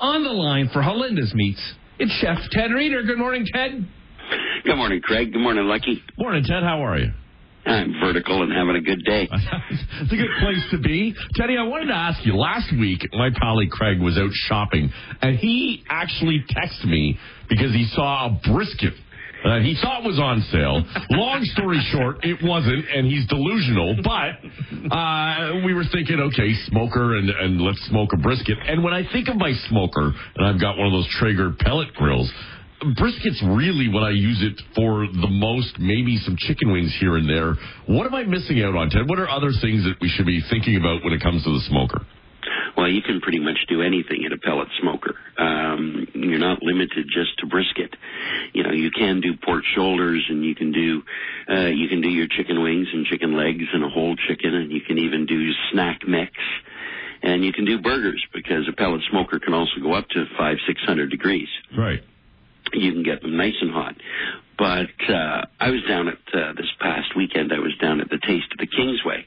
On the line for Halenda's Meats, it's Chef Ted Reader. Good morning, Ted. Good morning, Craig. Good morning, Lucky. Morning, Ted. How are you? I'm vertical and having a good day. it's a good place to be. Teddy, I wanted to ask you, last week, my colleague Craig was out shopping, and he actually texted me because he saw a brisket uh, he thought was on sale. Long story short, it wasn't, and he's delusional. But uh, we were thinking, okay, smoker, and, and let's smoke a brisket. And when I think of my smoker, and I've got one of those Traeger pellet grills, brisket's really what I use it for the most. Maybe some chicken wings here and there. What am I missing out on, Ted? What are other things that we should be thinking about when it comes to the smoker? Well, you can pretty much do anything in a pellet smoker. Limited just to brisket. You know, you can do pork shoulders, and you can do uh, you can do your chicken wings and chicken legs and a whole chicken, and you can even do snack mix, and you can do burgers because a pellet smoker can also go up to five six hundred degrees. Right. You can get them nice and hot. But uh, I was down at uh, this past weekend. I was down at the Taste of the Kingsway,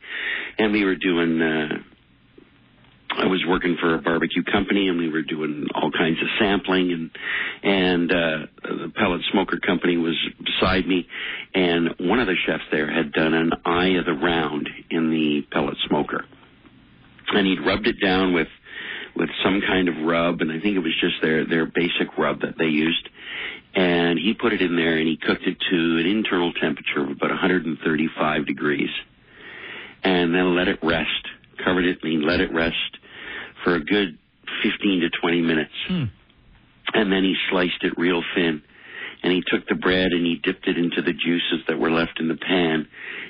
and we were doing. Uh, I was working for a barbecue company and we were doing all kinds of sampling and and uh the pellet smoker company was beside me and one of the chefs there had done an eye of the round in the pellet smoker. And he'd rubbed it down with with some kind of rub and I think it was just their their basic rub that they used. And he put it in there and he cooked it to an internal temperature of about 135 degrees. And then let it rest. Covered it and he let it rest for a good 15 to 20 minutes. Hmm. And then he sliced it real thin. And he took the bread and he dipped it into the juices that were left in the pan.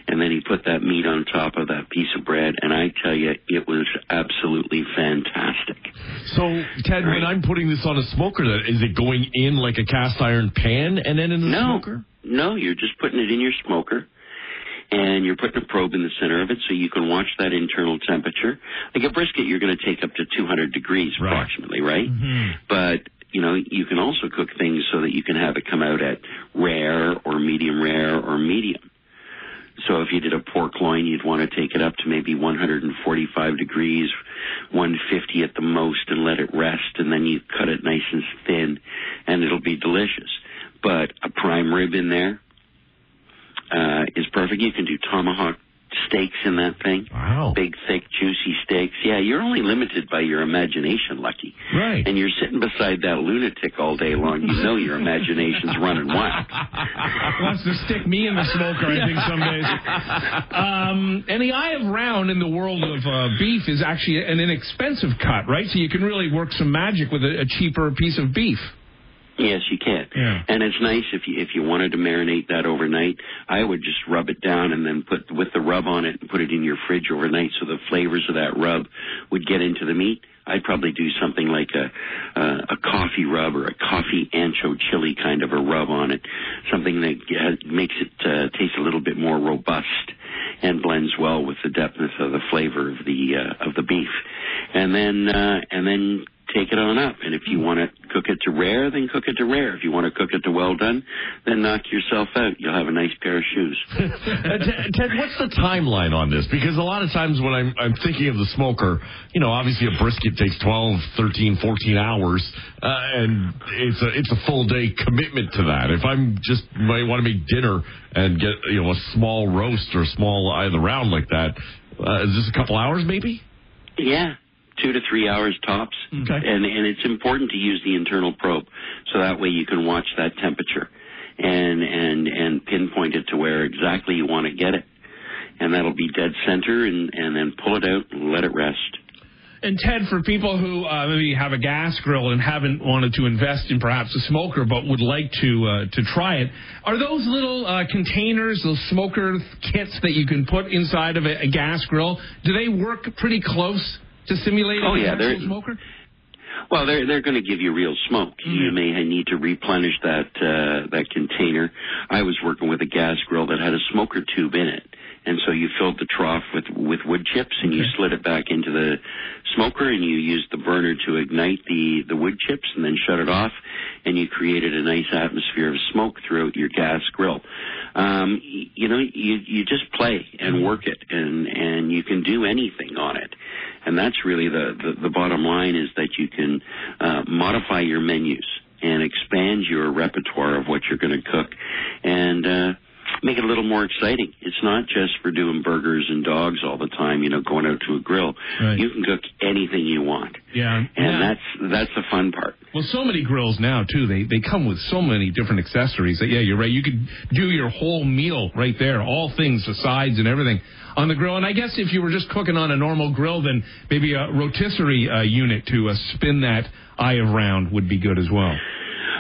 And then he put that meat on top of that piece of bread. And I tell you, it was absolutely fantastic. So, Ted, when I'm putting this on a smoker, is it going in like a cast iron pan and then in the no, smoker? no, you're just putting it in your smoker. And you're putting a probe in the center of it so you can watch that internal temperature. Like a brisket, you're going to take up to 200 degrees Right. approximately, right? Mm-hmm. but you know you can also cook things so that you can have it come out at rare or medium rare or medium so if you did a pork loin you'd want to take it up to maybe 145 degrees 150 at the most and let it rest and then you cut it nice and thin and it'll be delicious but a prime rib in there uh, is perfect you can do tomahawk steaks in that thing Wow. big, thick, juicy steaks. Yeah, you're only limited by your imagination, Lucky. Right. And you're sitting beside that lunatic all day long. You know your imagination's running wild. Wants to stick me in the smoker, I think, some days. Um, and the eye of round in the world of uh, beef is actually an inexpensive cut, right? So you can really work some magic with a, a cheaper piece of beef. Yes, you can. Yeah. And it's nice if you if you wanted to marinate that overnight. I would just rub it down and then put with the rub on it and put it in your fridge overnight, so the flavors of that rub would get into the meat. I'd probably do something like a a, a coffee rub or a coffee ancho chili kind of a rub on it, something that uh, makes it uh, taste a little bit more robust and blends well with the depthness of the flavor of the uh, of the beef. And then uh, and then take it on up. And if you want to cook it to rare, then cook it to rare. If you want to cook it to well done, then knock yourself out. You'll have a nice pair of shoes. Uh, Ted, what's the timeline on this? Because a lot of times when I'm, I'm thinking of the smoker, you know, obviously a brisket takes 12, 13, 14 hours, uh, and it's a it's a full day commitment to that. If I'm just might want to make dinner and get you know a small roast or a small eye of the round like that, uh, is this a couple hours maybe? Yeah, two to three hours tops. Okay. And and it's important to use the internal probe so that way you can watch that temperature and and and pinpoint it to where exactly you want to get it. And that'll be dead center and and then pull it out and let it rest. And Ted, for people who uh, maybe have a gas grill and haven't wanted to invest in perhaps a smoker but would like to uh, to try it, are those little uh, containers, those smoker kits that you can put inside of a, a gas grill, do they work pretty close to simulating Oh, yeah, actual smoker? Well, they're they're going to give you real smoke. You may need to replenish that uh, that container. I was working with a gas grill that had a smoker tube in it, and so you filled the trough with with wood chips, and you slid it back into the smoker, and you used the burner to ignite the the wood chips, and then shut it off, and you created a nice atmosphere of smoke throughout your gas grill. Um, you know, you you just play and work it, and and you can do anything on it, and that's really the the, the bottom line is that you can uh, modify your menus and expand your repertoire of what you're going to cook, and uh, make it a little more exciting. It's not just for doing burgers and dogs all the time, you know, going out to a grill. Right. You can cook anything you want. Yeah. And yeah. that's that's the fun part. Well, so many grills now too. They they come with so many different accessories. That, yeah, you're right. You could do your whole meal right there, all things, the sides and everything on the grill. And I guess if you were just cooking on a normal grill, then maybe a rotisserie uh, unit to uh, spin that eye around would be good as well.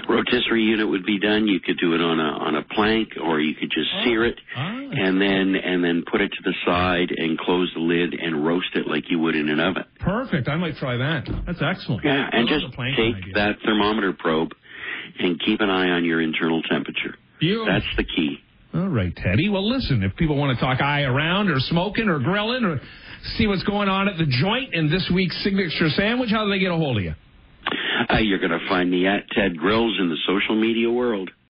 Rotisserie unit would be done. You could do it on a on a plank, or you could just sear it, Ah. and then and then put it to the side and close the lid and roast it like you would in an oven. Perfect. I might try that. That's excellent. Yeah, I and just take that thermometer probe and keep an eye on your internal temperature. You- That's the key. All right, Teddy. Well, listen, if people want to talk eye around or smoking or grilling or see what's going on at the joint in this week's signature sandwich, how do they get a hold of you? Uh, you're going to find me at Ted Grills in the social media world.